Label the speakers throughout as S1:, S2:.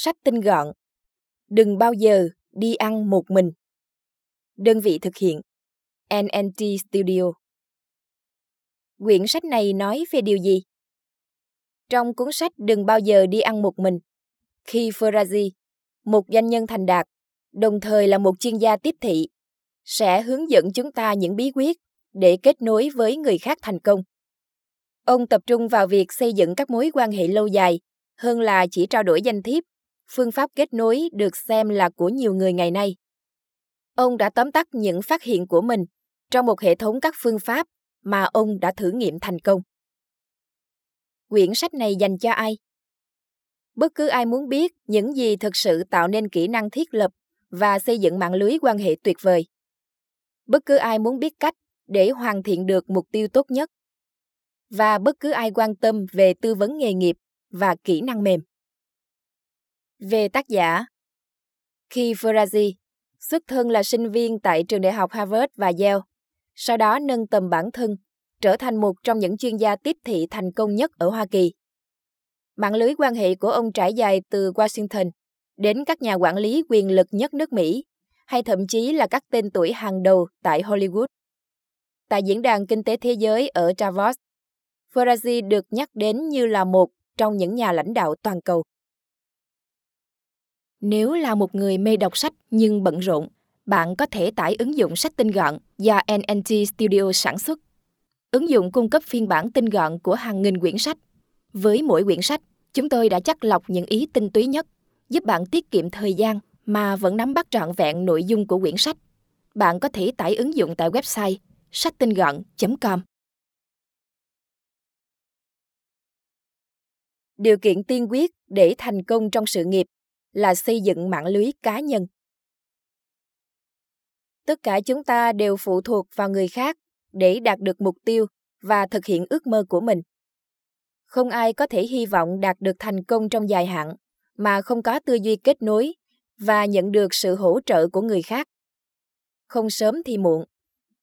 S1: sách tinh gọn. Đừng bao giờ đi ăn một mình. Đơn vị thực hiện NNT Studio. Quyển sách này nói về điều gì? Trong cuốn sách Đừng bao giờ đi ăn một mình, khi Farazi, một doanh nhân thành đạt, đồng thời là một chuyên gia tiếp thị, sẽ hướng dẫn chúng ta những bí quyết để kết nối với người khác thành công. Ông tập trung vào việc xây dựng các mối quan hệ lâu dài hơn là chỉ trao đổi danh thiếp phương pháp kết nối được xem là của nhiều người ngày nay. Ông đã tóm tắt những phát hiện của mình trong một hệ thống các phương pháp mà ông đã thử nghiệm thành công. Quyển sách này dành cho ai? Bất cứ ai muốn biết những gì thực sự tạo nên kỹ năng thiết lập và xây dựng mạng lưới quan hệ tuyệt vời. Bất cứ ai muốn biết cách để hoàn thiện được mục tiêu tốt nhất. Và bất cứ ai quan tâm về tư vấn nghề nghiệp và kỹ năng mềm. Về tác giả Khi Ferrazzi, xuất thân là sinh viên tại trường đại học Harvard và Yale, sau đó nâng tầm bản thân, trở thành một trong những chuyên gia tiếp thị thành công nhất ở Hoa Kỳ. Mạng lưới quan hệ của ông trải dài từ Washington đến các nhà quản lý quyền lực nhất nước Mỹ, hay thậm chí là các tên tuổi hàng đầu tại Hollywood. Tại Diễn đàn Kinh tế Thế giới ở Davos, Ferrazzi được nhắc đến như là một trong những nhà lãnh đạo toàn cầu. Nếu là một người mê đọc sách nhưng bận rộn, bạn có thể tải ứng dụng sách tinh gọn do NNT Studio sản xuất. Ứng dụng cung cấp phiên bản tinh gọn của hàng nghìn quyển sách. Với mỗi quyển sách, chúng tôi đã chắc lọc những ý tinh túy nhất, giúp bạn tiết kiệm thời gian mà vẫn nắm bắt trọn vẹn nội dung của quyển sách. Bạn có thể tải ứng dụng tại website sách tinh gọn.com. Điều kiện tiên quyết để thành công trong sự nghiệp là xây dựng mạng lưới cá nhân. Tất cả chúng ta đều phụ thuộc vào người khác để đạt được mục tiêu và thực hiện ước mơ của mình. Không ai có thể hy vọng đạt được thành công trong dài hạn mà không có tư duy kết nối và nhận được sự hỗ trợ của người khác. Không sớm thì muộn,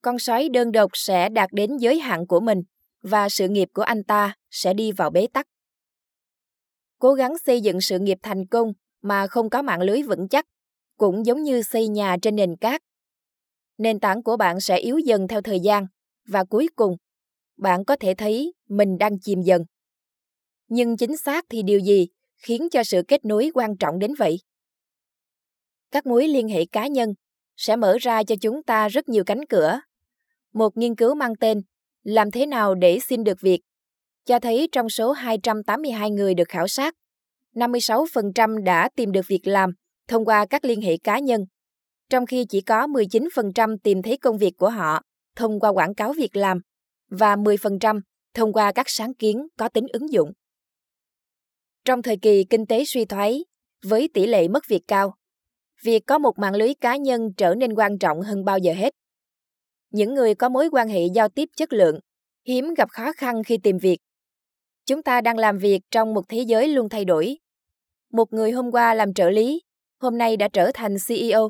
S1: con sói đơn độc sẽ đạt đến giới hạn của mình và sự nghiệp của anh ta sẽ đi vào bế tắc. Cố gắng xây dựng sự nghiệp thành công mà không có mạng lưới vững chắc, cũng giống như xây nhà trên nền cát. Nền tảng của bạn sẽ yếu dần theo thời gian và cuối cùng bạn có thể thấy mình đang chìm dần. Nhưng chính xác thì điều gì khiến cho sự kết nối quan trọng đến vậy? Các mối liên hệ cá nhân sẽ mở ra cho chúng ta rất nhiều cánh cửa. Một nghiên cứu mang tên Làm thế nào để xin được việc cho thấy trong số 282 người được khảo sát, 56% đã tìm được việc làm thông qua các liên hệ cá nhân, trong khi chỉ có 19% tìm thấy công việc của họ thông qua quảng cáo việc làm và 10% thông qua các sáng kiến có tính ứng dụng. Trong thời kỳ kinh tế suy thoái, với tỷ lệ mất việc cao, việc có một mạng lưới cá nhân trở nên quan trọng hơn bao giờ hết. Những người có mối quan hệ giao tiếp chất lượng hiếm gặp khó khăn khi tìm việc. Chúng ta đang làm việc trong một thế giới luôn thay đổi một người hôm qua làm trợ lý, hôm nay đã trở thành CEO.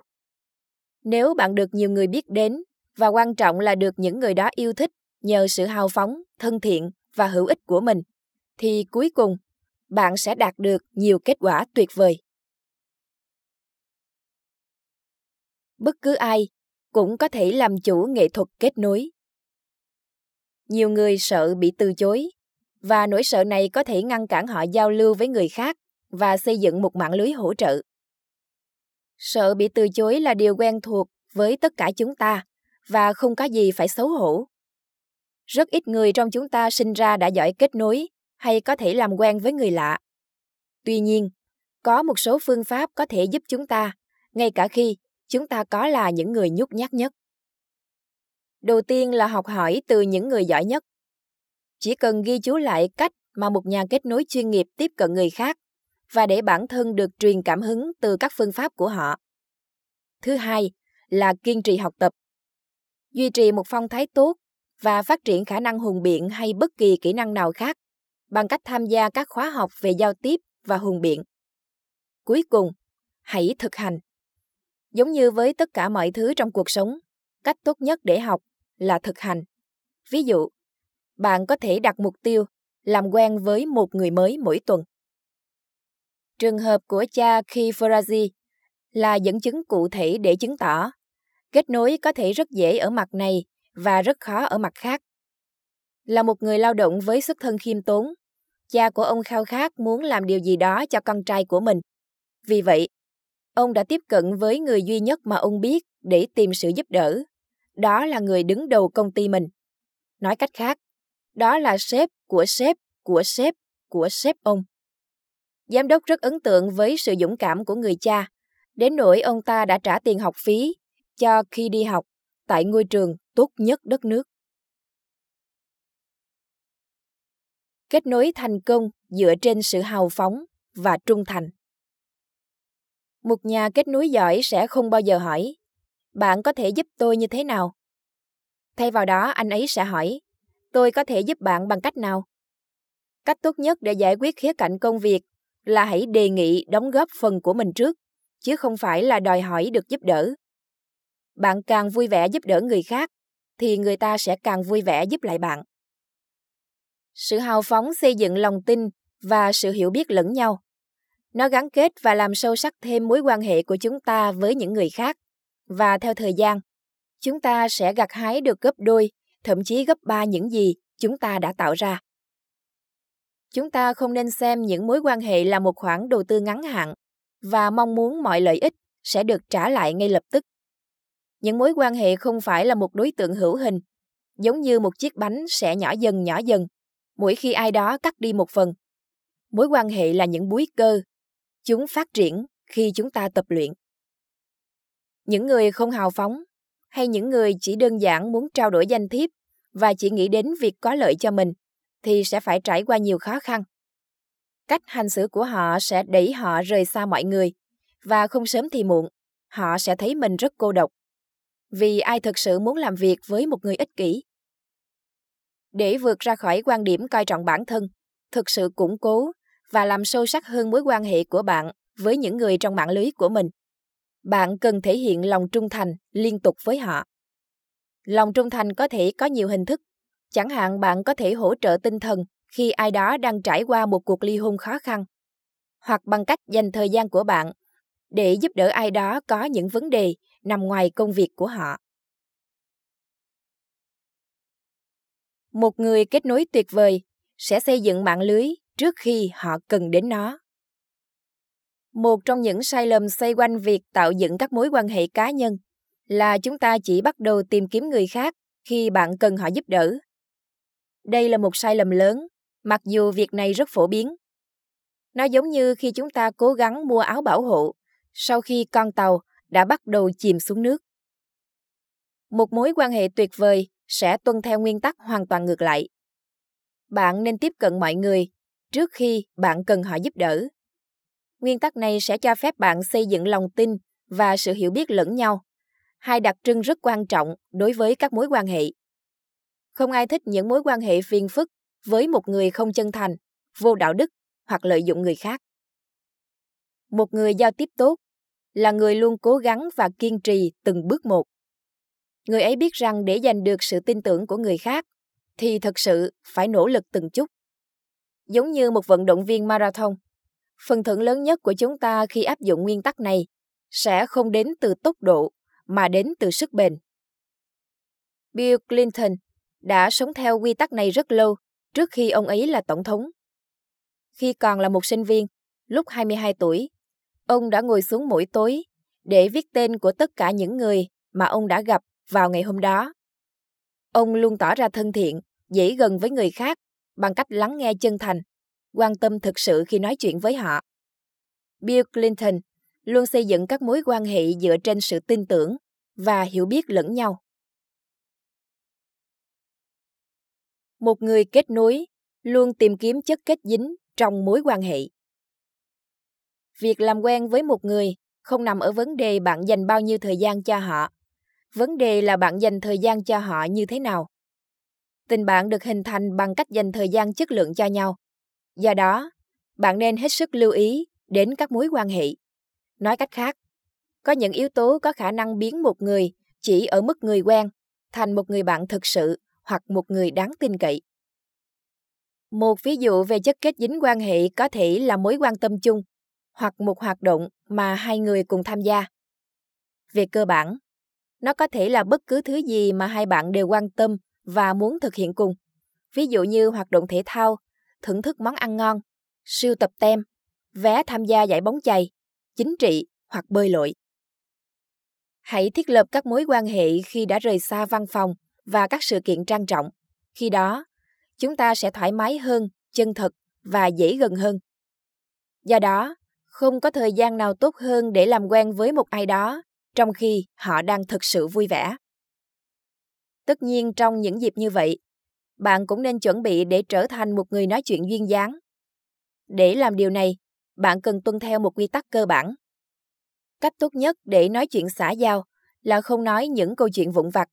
S1: Nếu bạn được nhiều người biết đến và quan trọng là được những người đó yêu thích nhờ sự hào phóng, thân thiện và hữu ích của mình thì cuối cùng bạn sẽ đạt được nhiều kết quả tuyệt vời. Bất cứ ai cũng có thể làm chủ nghệ thuật kết nối. Nhiều người sợ bị từ chối và nỗi sợ này có thể ngăn cản họ giao lưu với người khác và xây dựng một mạng lưới hỗ trợ. Sợ bị từ chối là điều quen thuộc với tất cả chúng ta và không có gì phải xấu hổ. Rất ít người trong chúng ta sinh ra đã giỏi kết nối hay có thể làm quen với người lạ. Tuy nhiên, có một số phương pháp có thể giúp chúng ta, ngay cả khi chúng ta có là những người nhút nhát nhất. Đầu tiên là học hỏi từ những người giỏi nhất. Chỉ cần ghi chú lại cách mà một nhà kết nối chuyên nghiệp tiếp cận người khác và để bản thân được truyền cảm hứng từ các phương pháp của họ. Thứ hai là kiên trì học tập. Duy trì một phong thái tốt và phát triển khả năng hùng biện hay bất kỳ kỹ năng nào khác bằng cách tham gia các khóa học về giao tiếp và hùng biện. Cuối cùng, hãy thực hành. Giống như với tất cả mọi thứ trong cuộc sống, cách tốt nhất để học là thực hành. Ví dụ, bạn có thể đặt mục tiêu làm quen với một người mới mỗi tuần. Trường hợp của cha khi Farazi là dẫn chứng cụ thể để chứng tỏ kết nối có thể rất dễ ở mặt này và rất khó ở mặt khác. Là một người lao động với xuất thân khiêm tốn, cha của ông khao khát muốn làm điều gì đó cho con trai của mình. Vì vậy, ông đã tiếp cận với người duy nhất mà ông biết để tìm sự giúp đỡ. Đó là người đứng đầu công ty mình. Nói cách khác, đó là sếp của sếp của sếp của sếp ông. Giám đốc rất ấn tượng với sự dũng cảm của người cha, đến nỗi ông ta đã trả tiền học phí cho khi đi học tại ngôi trường tốt nhất đất nước. Kết nối thành công dựa trên sự hào phóng và trung thành. Một nhà kết nối giỏi sẽ không bao giờ hỏi, bạn có thể giúp tôi như thế nào? Thay vào đó, anh ấy sẽ hỏi, tôi có thể giúp bạn bằng cách nào? Cách tốt nhất để giải quyết khía cạnh công việc là hãy đề nghị đóng góp phần của mình trước chứ không phải là đòi hỏi được giúp đỡ bạn càng vui vẻ giúp đỡ người khác thì người ta sẽ càng vui vẻ giúp lại bạn sự hào phóng xây dựng lòng tin và sự hiểu biết lẫn nhau nó gắn kết và làm sâu sắc thêm mối quan hệ của chúng ta với những người khác và theo thời gian chúng ta sẽ gặt hái được gấp đôi thậm chí gấp ba những gì chúng ta đã tạo ra Chúng ta không nên xem những mối quan hệ là một khoản đầu tư ngắn hạn và mong muốn mọi lợi ích sẽ được trả lại ngay lập tức. Những mối quan hệ không phải là một đối tượng hữu hình, giống như một chiếc bánh sẽ nhỏ dần nhỏ dần, mỗi khi ai đó cắt đi một phần. Mối quan hệ là những búi cơ, chúng phát triển khi chúng ta tập luyện. Những người không hào phóng hay những người chỉ đơn giản muốn trao đổi danh thiếp và chỉ nghĩ đến việc có lợi cho mình thì sẽ phải trải qua nhiều khó khăn. Cách hành xử của họ sẽ đẩy họ rời xa mọi người, và không sớm thì muộn, họ sẽ thấy mình rất cô độc. Vì ai thực sự muốn làm việc với một người ích kỷ? Để vượt ra khỏi quan điểm coi trọng bản thân, thực sự củng cố và làm sâu sắc hơn mối quan hệ của bạn với những người trong mạng lưới của mình. Bạn cần thể hiện lòng trung thành liên tục với họ. Lòng trung thành có thể có nhiều hình thức Chẳng hạn bạn có thể hỗ trợ tinh thần khi ai đó đang trải qua một cuộc ly hôn khó khăn, hoặc bằng cách dành thời gian của bạn để giúp đỡ ai đó có những vấn đề nằm ngoài công việc của họ. Một người kết nối tuyệt vời sẽ xây dựng mạng lưới trước khi họ cần đến nó. Một trong những sai lầm xoay quanh việc tạo dựng các mối quan hệ cá nhân là chúng ta chỉ bắt đầu tìm kiếm người khác khi bạn cần họ giúp đỡ đây là một sai lầm lớn, mặc dù việc này rất phổ biến. Nó giống như khi chúng ta cố gắng mua áo bảo hộ sau khi con tàu đã bắt đầu chìm xuống nước. Một mối quan hệ tuyệt vời sẽ tuân theo nguyên tắc hoàn toàn ngược lại. Bạn nên tiếp cận mọi người trước khi bạn cần họ giúp đỡ. Nguyên tắc này sẽ cho phép bạn xây dựng lòng tin và sự hiểu biết lẫn nhau, hai đặc trưng rất quan trọng đối với các mối quan hệ. Không ai thích những mối quan hệ phiền phức với một người không chân thành, vô đạo đức hoặc lợi dụng người khác. Một người giao tiếp tốt là người luôn cố gắng và kiên trì từng bước một. Người ấy biết rằng để giành được sự tin tưởng của người khác thì thật sự phải nỗ lực từng chút. Giống như một vận động viên marathon, phần thưởng lớn nhất của chúng ta khi áp dụng nguyên tắc này sẽ không đến từ tốc độ mà đến từ sức bền. Bill Clinton đã sống theo quy tắc này rất lâu, trước khi ông ấy là tổng thống. Khi còn là một sinh viên, lúc 22 tuổi, ông đã ngồi xuống mỗi tối để viết tên của tất cả những người mà ông đã gặp vào ngày hôm đó. Ông luôn tỏ ra thân thiện, dễ gần với người khác bằng cách lắng nghe chân thành, quan tâm thực sự khi nói chuyện với họ. Bill Clinton luôn xây dựng các mối quan hệ dựa trên sự tin tưởng và hiểu biết lẫn nhau. một người kết nối luôn tìm kiếm chất kết dính trong mối quan hệ việc làm quen với một người không nằm ở vấn đề bạn dành bao nhiêu thời gian cho họ vấn đề là bạn dành thời gian cho họ như thế nào tình bạn được hình thành bằng cách dành thời gian chất lượng cho nhau do đó bạn nên hết sức lưu ý đến các mối quan hệ nói cách khác có những yếu tố có khả năng biến một người chỉ ở mức người quen thành một người bạn thực sự hoặc một người đáng tin cậy. Một ví dụ về chất kết dính quan hệ có thể là mối quan tâm chung hoặc một hoạt động mà hai người cùng tham gia. Về cơ bản, nó có thể là bất cứ thứ gì mà hai bạn đều quan tâm và muốn thực hiện cùng. Ví dụ như hoạt động thể thao, thưởng thức món ăn ngon, siêu tập tem, vé tham gia giải bóng chày, chính trị hoặc bơi lội. Hãy thiết lập các mối quan hệ khi đã rời xa văn phòng và các sự kiện trang trọng. Khi đó, chúng ta sẽ thoải mái hơn, chân thật và dễ gần hơn. Do đó, không có thời gian nào tốt hơn để làm quen với một ai đó trong khi họ đang thực sự vui vẻ. Tất nhiên trong những dịp như vậy, bạn cũng nên chuẩn bị để trở thành một người nói chuyện duyên dáng. Để làm điều này, bạn cần tuân theo một quy tắc cơ bản. Cách tốt nhất để nói chuyện xã giao là không nói những câu chuyện vụn vặt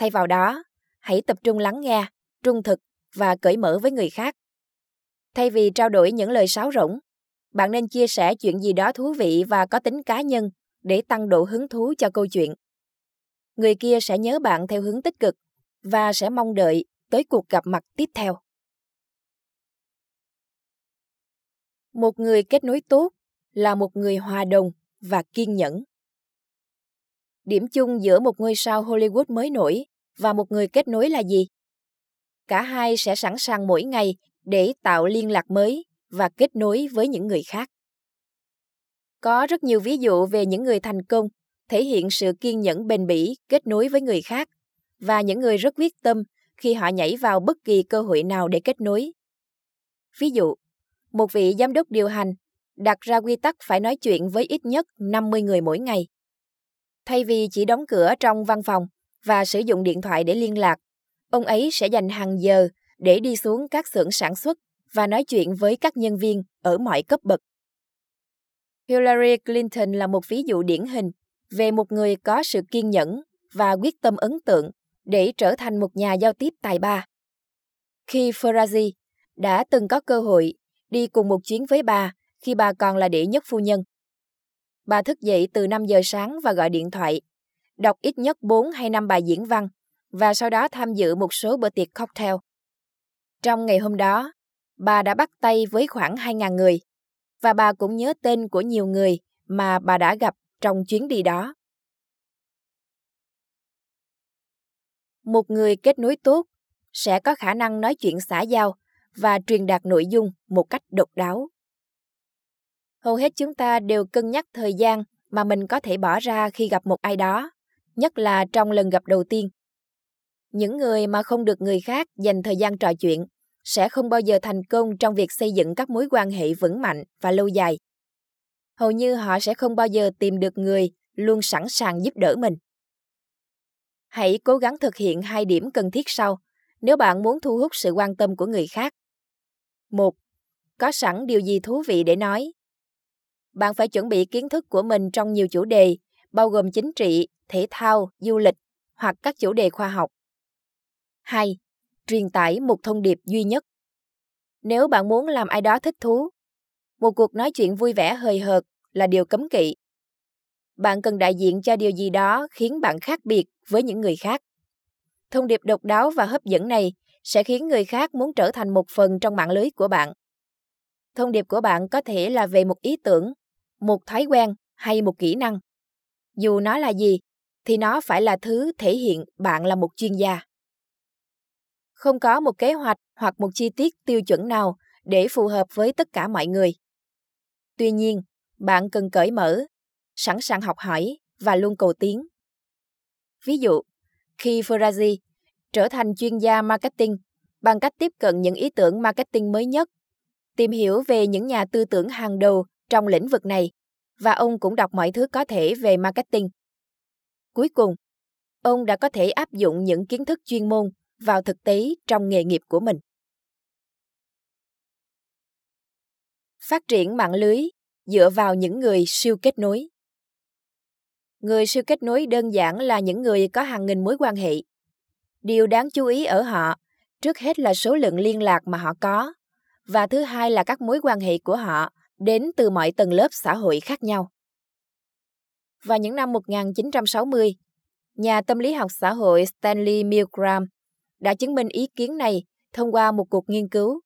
S1: Thay vào đó, hãy tập trung lắng nghe, trung thực và cởi mở với người khác. Thay vì trao đổi những lời sáo rỗng, bạn nên chia sẻ chuyện gì đó thú vị và có tính cá nhân để tăng độ hứng thú cho câu chuyện. Người kia sẽ nhớ bạn theo hướng tích cực và sẽ mong đợi tới cuộc gặp mặt tiếp theo. Một người kết nối tốt là một người hòa đồng và kiên nhẫn. Điểm chung giữa một ngôi sao Hollywood mới nổi và một người kết nối là gì? Cả hai sẽ sẵn sàng mỗi ngày để tạo liên lạc mới và kết nối với những người khác. Có rất nhiều ví dụ về những người thành công thể hiện sự kiên nhẫn bền bỉ kết nối với người khác và những người rất quyết tâm khi họ nhảy vào bất kỳ cơ hội nào để kết nối. Ví dụ, một vị giám đốc điều hành đặt ra quy tắc phải nói chuyện với ít nhất 50 người mỗi ngày Thay vì chỉ đóng cửa trong văn phòng và sử dụng điện thoại để liên lạc, ông ấy sẽ dành hàng giờ để đi xuống các xưởng sản xuất và nói chuyện với các nhân viên ở mọi cấp bậc. Hillary Clinton là một ví dụ điển hình về một người có sự kiên nhẫn và quyết tâm ấn tượng để trở thành một nhà giao tiếp tài ba. Khi Farazi đã từng có cơ hội đi cùng một chuyến với bà khi bà còn là đệ nhất phu nhân, Bà thức dậy từ 5 giờ sáng và gọi điện thoại, đọc ít nhất 4 hay 5 bài diễn văn và sau đó tham dự một số bữa tiệc cocktail. Trong ngày hôm đó, bà đã bắt tay với khoảng 2.000 người và bà cũng nhớ tên của nhiều người mà bà đã gặp trong chuyến đi đó. Một người kết nối tốt sẽ có khả năng nói chuyện xã giao và truyền đạt nội dung một cách độc đáo hầu hết chúng ta đều cân nhắc thời gian mà mình có thể bỏ ra khi gặp một ai đó, nhất là trong lần gặp đầu tiên. Những người mà không được người khác dành thời gian trò chuyện sẽ không bao giờ thành công trong việc xây dựng các mối quan hệ vững mạnh và lâu dài. Hầu như họ sẽ không bao giờ tìm được người luôn sẵn sàng giúp đỡ mình. Hãy cố gắng thực hiện hai điểm cần thiết sau nếu bạn muốn thu hút sự quan tâm của người khác. một Có sẵn điều gì thú vị để nói bạn phải chuẩn bị kiến thức của mình trong nhiều chủ đề, bao gồm chính trị, thể thao, du lịch hoặc các chủ đề khoa học. 2. Truyền tải một thông điệp duy nhất. Nếu bạn muốn làm ai đó thích thú, một cuộc nói chuyện vui vẻ hời hợt là điều cấm kỵ. Bạn cần đại diện cho điều gì đó khiến bạn khác biệt với những người khác. Thông điệp độc đáo và hấp dẫn này sẽ khiến người khác muốn trở thành một phần trong mạng lưới của bạn. Thông điệp của bạn có thể là về một ý tưởng, một thói quen hay một kỹ năng dù nó là gì thì nó phải là thứ thể hiện bạn là một chuyên gia không có một kế hoạch hoặc một chi tiết tiêu chuẩn nào để phù hợp với tất cả mọi người tuy nhiên bạn cần cởi mở sẵn sàng học hỏi và luôn cầu tiến ví dụ khi ferrazzi trở thành chuyên gia marketing bằng cách tiếp cận những ý tưởng marketing mới nhất tìm hiểu về những nhà tư tưởng hàng đầu trong lĩnh vực này và ông cũng đọc mọi thứ có thể về marketing. Cuối cùng, ông đã có thể áp dụng những kiến thức chuyên môn vào thực tế trong nghề nghiệp của mình. Phát triển mạng lưới dựa vào những người siêu kết nối. Người siêu kết nối đơn giản là những người có hàng nghìn mối quan hệ. Điều đáng chú ý ở họ, trước hết là số lượng liên lạc mà họ có, và thứ hai là các mối quan hệ của họ đến từ mọi tầng lớp xã hội khác nhau. Vào những năm 1960, nhà tâm lý học xã hội Stanley Milgram đã chứng minh ý kiến này thông qua một cuộc nghiên cứu.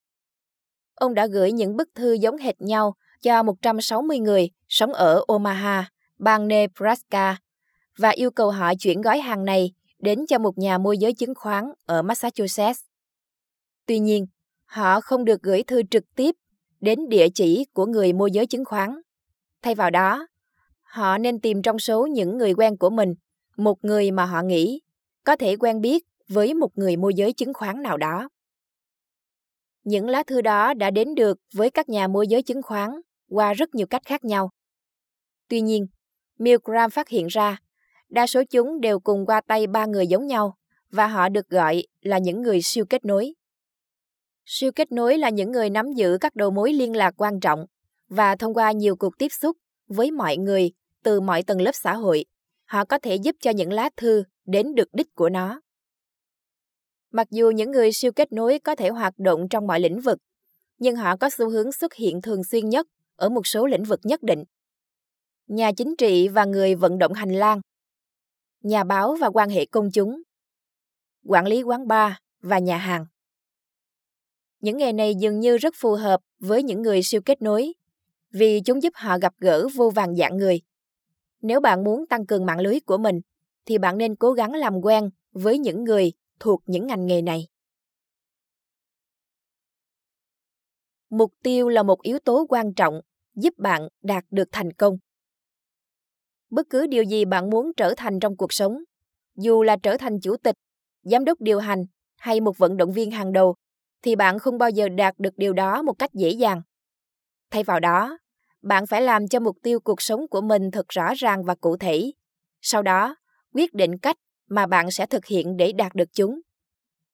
S1: Ông đã gửi những bức thư giống hệt nhau cho 160 người sống ở Omaha, bang Nebraska và yêu cầu họ chuyển gói hàng này đến cho một nhà môi giới chứng khoán ở Massachusetts. Tuy nhiên, họ không được gửi thư trực tiếp đến địa chỉ của người môi giới chứng khoán. Thay vào đó, họ nên tìm trong số những người quen của mình một người mà họ nghĩ có thể quen biết với một người môi giới chứng khoán nào đó. Những lá thư đó đã đến được với các nhà môi giới chứng khoán qua rất nhiều cách khác nhau. Tuy nhiên, Milgram phát hiện ra, đa số chúng đều cùng qua tay ba người giống nhau và họ được gọi là những người siêu kết nối. Siêu kết nối là những người nắm giữ các đầu mối liên lạc quan trọng và thông qua nhiều cuộc tiếp xúc với mọi người từ mọi tầng lớp xã hội, họ có thể giúp cho những lá thư đến được đích của nó. Mặc dù những người siêu kết nối có thể hoạt động trong mọi lĩnh vực, nhưng họ có xu hướng xuất hiện thường xuyên nhất ở một số lĩnh vực nhất định. Nhà chính trị và người vận động hành lang, nhà báo và quan hệ công chúng, quản lý quán bar và nhà hàng những nghề này dường như rất phù hợp với những người siêu kết nối, vì chúng giúp họ gặp gỡ vô vàng dạng người. Nếu bạn muốn tăng cường mạng lưới của mình, thì bạn nên cố gắng làm quen với những người thuộc những ngành nghề này. Mục tiêu là một yếu tố quan trọng giúp bạn đạt được thành công. Bất cứ điều gì bạn muốn trở thành trong cuộc sống, dù là trở thành chủ tịch, giám đốc điều hành hay một vận động viên hàng đầu, thì bạn không bao giờ đạt được điều đó một cách dễ dàng. Thay vào đó, bạn phải làm cho mục tiêu cuộc sống của mình thật rõ ràng và cụ thể. Sau đó, quyết định cách mà bạn sẽ thực hiện để đạt được chúng.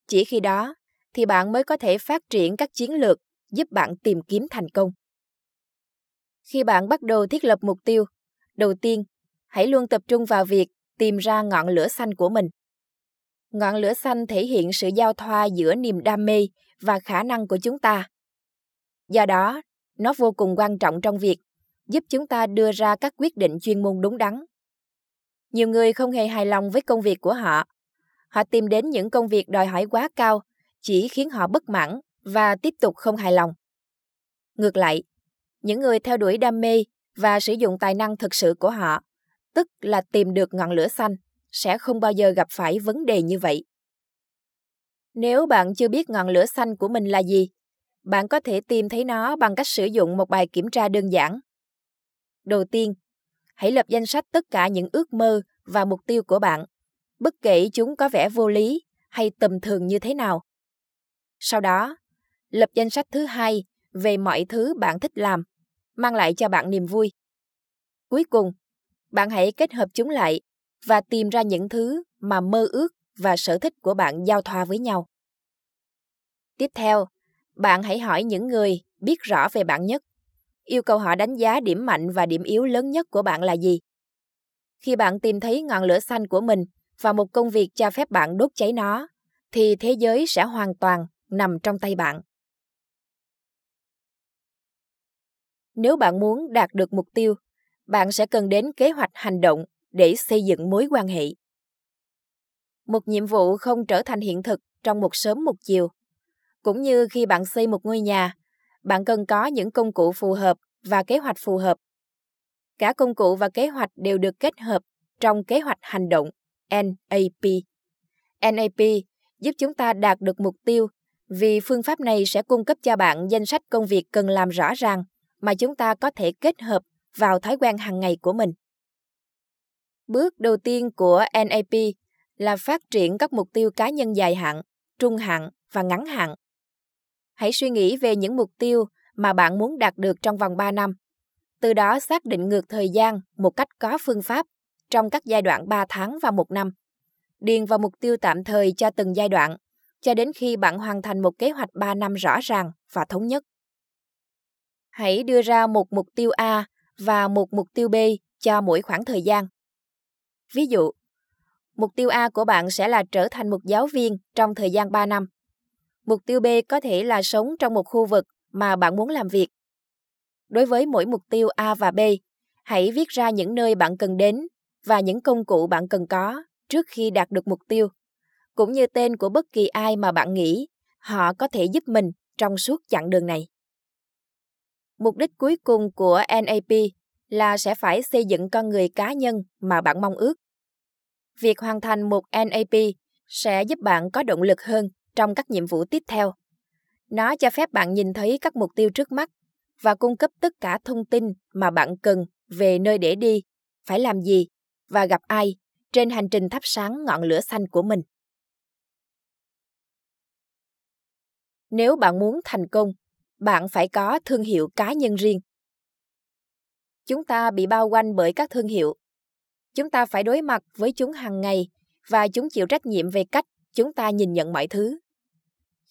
S1: Chỉ khi đó thì bạn mới có thể phát triển các chiến lược giúp bạn tìm kiếm thành công. Khi bạn bắt đầu thiết lập mục tiêu, đầu tiên, hãy luôn tập trung vào việc tìm ra ngọn lửa xanh của mình. Ngọn lửa xanh thể hiện sự giao thoa giữa niềm đam mê và khả năng của chúng ta. Do đó, nó vô cùng quan trọng trong việc giúp chúng ta đưa ra các quyết định chuyên môn đúng đắn. Nhiều người không hề hài lòng với công việc của họ. Họ tìm đến những công việc đòi hỏi quá cao, chỉ khiến họ bất mãn và tiếp tục không hài lòng. Ngược lại, những người theo đuổi đam mê và sử dụng tài năng thực sự của họ, tức là tìm được ngọn lửa xanh, sẽ không bao giờ gặp phải vấn đề như vậy. Nếu bạn chưa biết ngọn lửa xanh của mình là gì, bạn có thể tìm thấy nó bằng cách sử dụng một bài kiểm tra đơn giản. Đầu tiên, hãy lập danh sách tất cả những ước mơ và mục tiêu của bạn, bất kể chúng có vẻ vô lý hay tầm thường như thế nào. Sau đó, lập danh sách thứ hai về mọi thứ bạn thích làm, mang lại cho bạn niềm vui. Cuối cùng, bạn hãy kết hợp chúng lại và tìm ra những thứ mà mơ ước và sở thích của bạn giao thoa với nhau. Tiếp theo, bạn hãy hỏi những người biết rõ về bạn nhất. Yêu cầu họ đánh giá điểm mạnh và điểm yếu lớn nhất của bạn là gì. Khi bạn tìm thấy ngọn lửa xanh của mình và một công việc cho phép bạn đốt cháy nó, thì thế giới sẽ hoàn toàn nằm trong tay bạn. Nếu bạn muốn đạt được mục tiêu, bạn sẽ cần đến kế hoạch hành động để xây dựng mối quan hệ. Một nhiệm vụ không trở thành hiện thực trong một sớm một chiều. Cũng như khi bạn xây một ngôi nhà, bạn cần có những công cụ phù hợp và kế hoạch phù hợp. Cả công cụ và kế hoạch đều được kết hợp trong kế hoạch hành động NAP. NAP giúp chúng ta đạt được mục tiêu vì phương pháp này sẽ cung cấp cho bạn danh sách công việc cần làm rõ ràng mà chúng ta có thể kết hợp vào thói quen hàng ngày của mình. Bước đầu tiên của NAP là phát triển các mục tiêu cá nhân dài hạn, trung hạn và ngắn hạn. Hãy suy nghĩ về những mục tiêu mà bạn muốn đạt được trong vòng 3 năm. Từ đó xác định ngược thời gian một cách có phương pháp trong các giai đoạn 3 tháng và 1 năm. Điền vào mục tiêu tạm thời cho từng giai đoạn cho đến khi bạn hoàn thành một kế hoạch 3 năm rõ ràng và thống nhất. Hãy đưa ra một mục tiêu A và một mục tiêu B cho mỗi khoảng thời gian Ví dụ, mục tiêu A của bạn sẽ là trở thành một giáo viên trong thời gian 3 năm. Mục tiêu B có thể là sống trong một khu vực mà bạn muốn làm việc. Đối với mỗi mục tiêu A và B, hãy viết ra những nơi bạn cần đến và những công cụ bạn cần có trước khi đạt được mục tiêu, cũng như tên của bất kỳ ai mà bạn nghĩ họ có thể giúp mình trong suốt chặng đường này. Mục đích cuối cùng của NAP là sẽ phải xây dựng con người cá nhân mà bạn mong ước. Việc hoàn thành một NAP sẽ giúp bạn có động lực hơn trong các nhiệm vụ tiếp theo. Nó cho phép bạn nhìn thấy các mục tiêu trước mắt và cung cấp tất cả thông tin mà bạn cần về nơi để đi, phải làm gì và gặp ai trên hành trình thắp sáng ngọn lửa xanh của mình. Nếu bạn muốn thành công, bạn phải có thương hiệu cá nhân riêng. Chúng ta bị bao quanh bởi các thương hiệu. Chúng ta phải đối mặt với chúng hàng ngày và chúng chịu trách nhiệm về cách chúng ta nhìn nhận mọi thứ.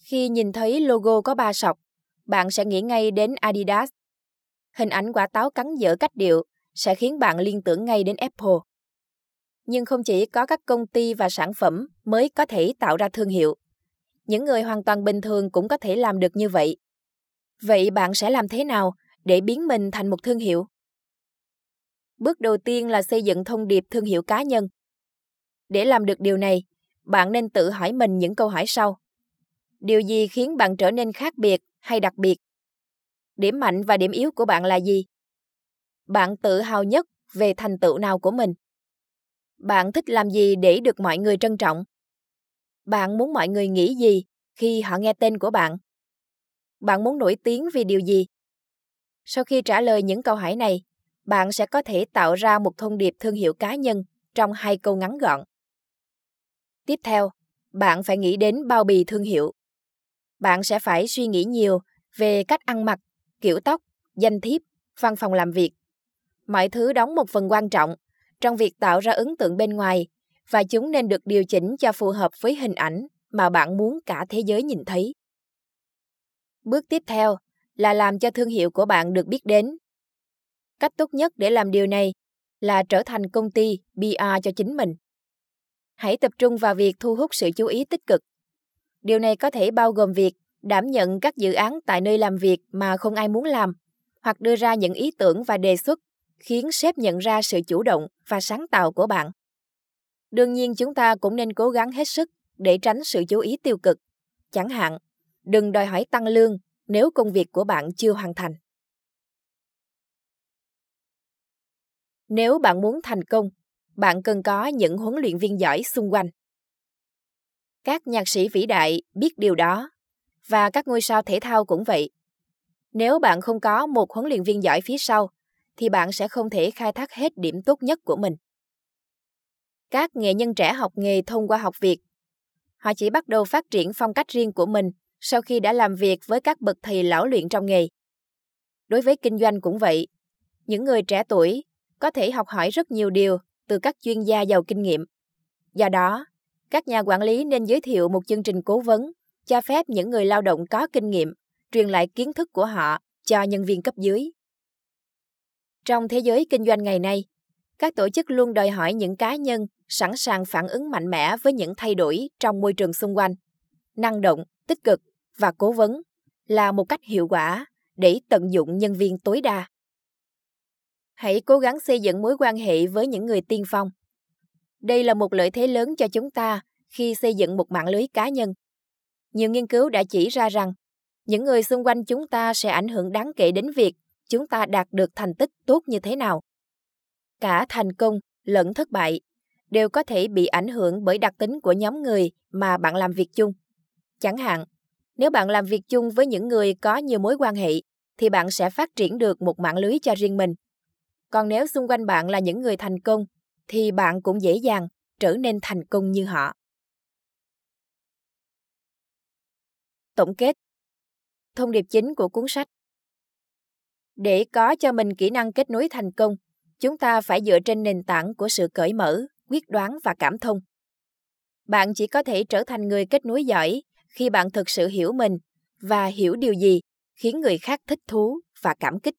S1: Khi nhìn thấy logo có ba sọc, bạn sẽ nghĩ ngay đến Adidas. Hình ảnh quả táo cắn dở cách điệu sẽ khiến bạn liên tưởng ngay đến Apple. Nhưng không chỉ có các công ty và sản phẩm mới có thể tạo ra thương hiệu. Những người hoàn toàn bình thường cũng có thể làm được như vậy. Vậy bạn sẽ làm thế nào để biến mình thành một thương hiệu? bước đầu tiên là xây dựng thông điệp thương hiệu cá nhân. Để làm được điều này, bạn nên tự hỏi mình những câu hỏi sau. Điều gì khiến bạn trở nên khác biệt hay đặc biệt? Điểm mạnh và điểm yếu của bạn là gì? Bạn tự hào nhất về thành tựu nào của mình? Bạn thích làm gì để được mọi người trân trọng? Bạn muốn mọi người nghĩ gì khi họ nghe tên của bạn? Bạn muốn nổi tiếng vì điều gì? Sau khi trả lời những câu hỏi này, bạn sẽ có thể tạo ra một thông điệp thương hiệu cá nhân trong hai câu ngắn gọn. Tiếp theo, bạn phải nghĩ đến bao bì thương hiệu. Bạn sẽ phải suy nghĩ nhiều về cách ăn mặc, kiểu tóc, danh thiếp, văn phòng làm việc. Mọi thứ đóng một phần quan trọng trong việc tạo ra ấn tượng bên ngoài và chúng nên được điều chỉnh cho phù hợp với hình ảnh mà bạn muốn cả thế giới nhìn thấy. Bước tiếp theo là làm cho thương hiệu của bạn được biết đến Cách tốt nhất để làm điều này là trở thành công ty PR cho chính mình. Hãy tập trung vào việc thu hút sự chú ý tích cực. Điều này có thể bao gồm việc đảm nhận các dự án tại nơi làm việc mà không ai muốn làm, hoặc đưa ra những ý tưởng và đề xuất khiến sếp nhận ra sự chủ động và sáng tạo của bạn. Đương nhiên chúng ta cũng nên cố gắng hết sức để tránh sự chú ý tiêu cực. Chẳng hạn, đừng đòi hỏi tăng lương nếu công việc của bạn chưa hoàn thành. Nếu bạn muốn thành công, bạn cần có những huấn luyện viên giỏi xung quanh. Các nhạc sĩ vĩ đại biết điều đó, và các ngôi sao thể thao cũng vậy. Nếu bạn không có một huấn luyện viên giỏi phía sau, thì bạn sẽ không thể khai thác hết điểm tốt nhất của mình. Các nghệ nhân trẻ học nghề thông qua học việc. Họ chỉ bắt đầu phát triển phong cách riêng của mình sau khi đã làm việc với các bậc thầy lão luyện trong nghề. Đối với kinh doanh cũng vậy. Những người trẻ tuổi có thể học hỏi rất nhiều điều từ các chuyên gia giàu kinh nghiệm. Do đó, các nhà quản lý nên giới thiệu một chương trình cố vấn cho phép những người lao động có kinh nghiệm truyền lại kiến thức của họ cho nhân viên cấp dưới. Trong thế giới kinh doanh ngày nay, các tổ chức luôn đòi hỏi những cá nhân sẵn sàng phản ứng mạnh mẽ với những thay đổi trong môi trường xung quanh. Năng động, tích cực và cố vấn là một cách hiệu quả để tận dụng nhân viên tối đa. Hãy cố gắng xây dựng mối quan hệ với những người tiên phong. Đây là một lợi thế lớn cho chúng ta khi xây dựng một mạng lưới cá nhân. Nhiều nghiên cứu đã chỉ ra rằng những người xung quanh chúng ta sẽ ảnh hưởng đáng kể đến việc chúng ta đạt được thành tích tốt như thế nào. Cả thành công lẫn thất bại đều có thể bị ảnh hưởng bởi đặc tính của nhóm người mà bạn làm việc chung. Chẳng hạn, nếu bạn làm việc chung với những người có nhiều mối quan hệ thì bạn sẽ phát triển được một mạng lưới cho riêng mình còn nếu xung quanh bạn là những người thành công, thì bạn cũng dễ dàng trở nên thành công như họ. Tổng kết Thông điệp chính của cuốn sách Để có cho mình kỹ năng kết nối thành công, chúng ta phải dựa trên nền tảng của sự cởi mở, quyết đoán và cảm thông. Bạn chỉ có thể trở thành người kết nối giỏi khi bạn thực sự hiểu mình và hiểu điều gì khiến người khác thích thú và cảm kích.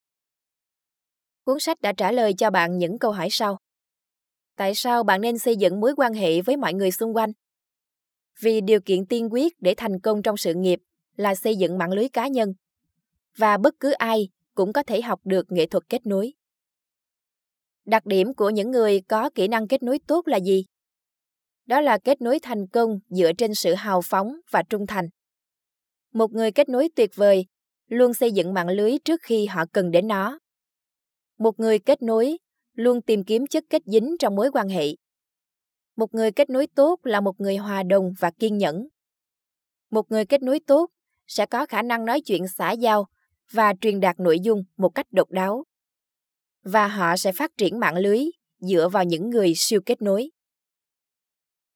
S1: Cuốn sách đã trả lời cho bạn những câu hỏi sau. Tại sao bạn nên xây dựng mối quan hệ với mọi người xung quanh? Vì điều kiện tiên quyết để thành công trong sự nghiệp là xây dựng mạng lưới cá nhân. Và bất cứ ai cũng có thể học được nghệ thuật kết nối. Đặc điểm của những người có kỹ năng kết nối tốt là gì? Đó là kết nối thành công dựa trên sự hào phóng và trung thành. Một người kết nối tuyệt vời luôn xây dựng mạng lưới trước khi họ cần đến nó một người kết nối luôn tìm kiếm chất kết dính trong mối quan hệ một người kết nối tốt là một người hòa đồng và kiên nhẫn một người kết nối tốt sẽ có khả năng nói chuyện xã giao và truyền đạt nội dung một cách độc đáo và họ sẽ phát triển mạng lưới dựa vào những người siêu kết nối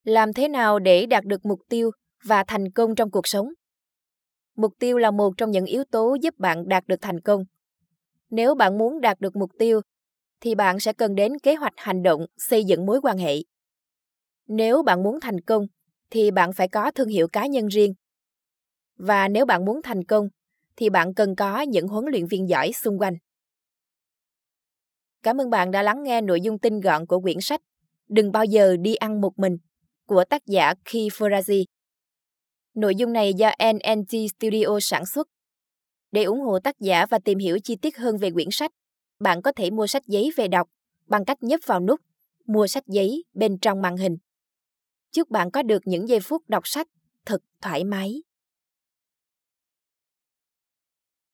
S1: làm thế nào để đạt được mục tiêu và thành công trong cuộc sống mục tiêu là một trong những yếu tố giúp bạn đạt được thành công nếu bạn muốn đạt được mục tiêu, thì bạn sẽ cần đến kế hoạch hành động xây dựng mối quan hệ. Nếu bạn muốn thành công, thì bạn phải có thương hiệu cá nhân riêng. Và nếu bạn muốn thành công, thì bạn cần có những huấn luyện viên giỏi xung quanh. Cảm ơn bạn đã lắng nghe nội dung tinh gọn của quyển sách Đừng bao giờ đi ăn một mình của tác giả Keith Ferrazzi. Nội dung này do NNT Studio sản xuất để ủng hộ tác giả và tìm hiểu chi tiết hơn về quyển sách, bạn có thể mua sách giấy về đọc bằng cách nhấp vào nút Mua sách giấy bên trong màn hình. Chúc bạn có được những giây phút đọc sách thật thoải mái.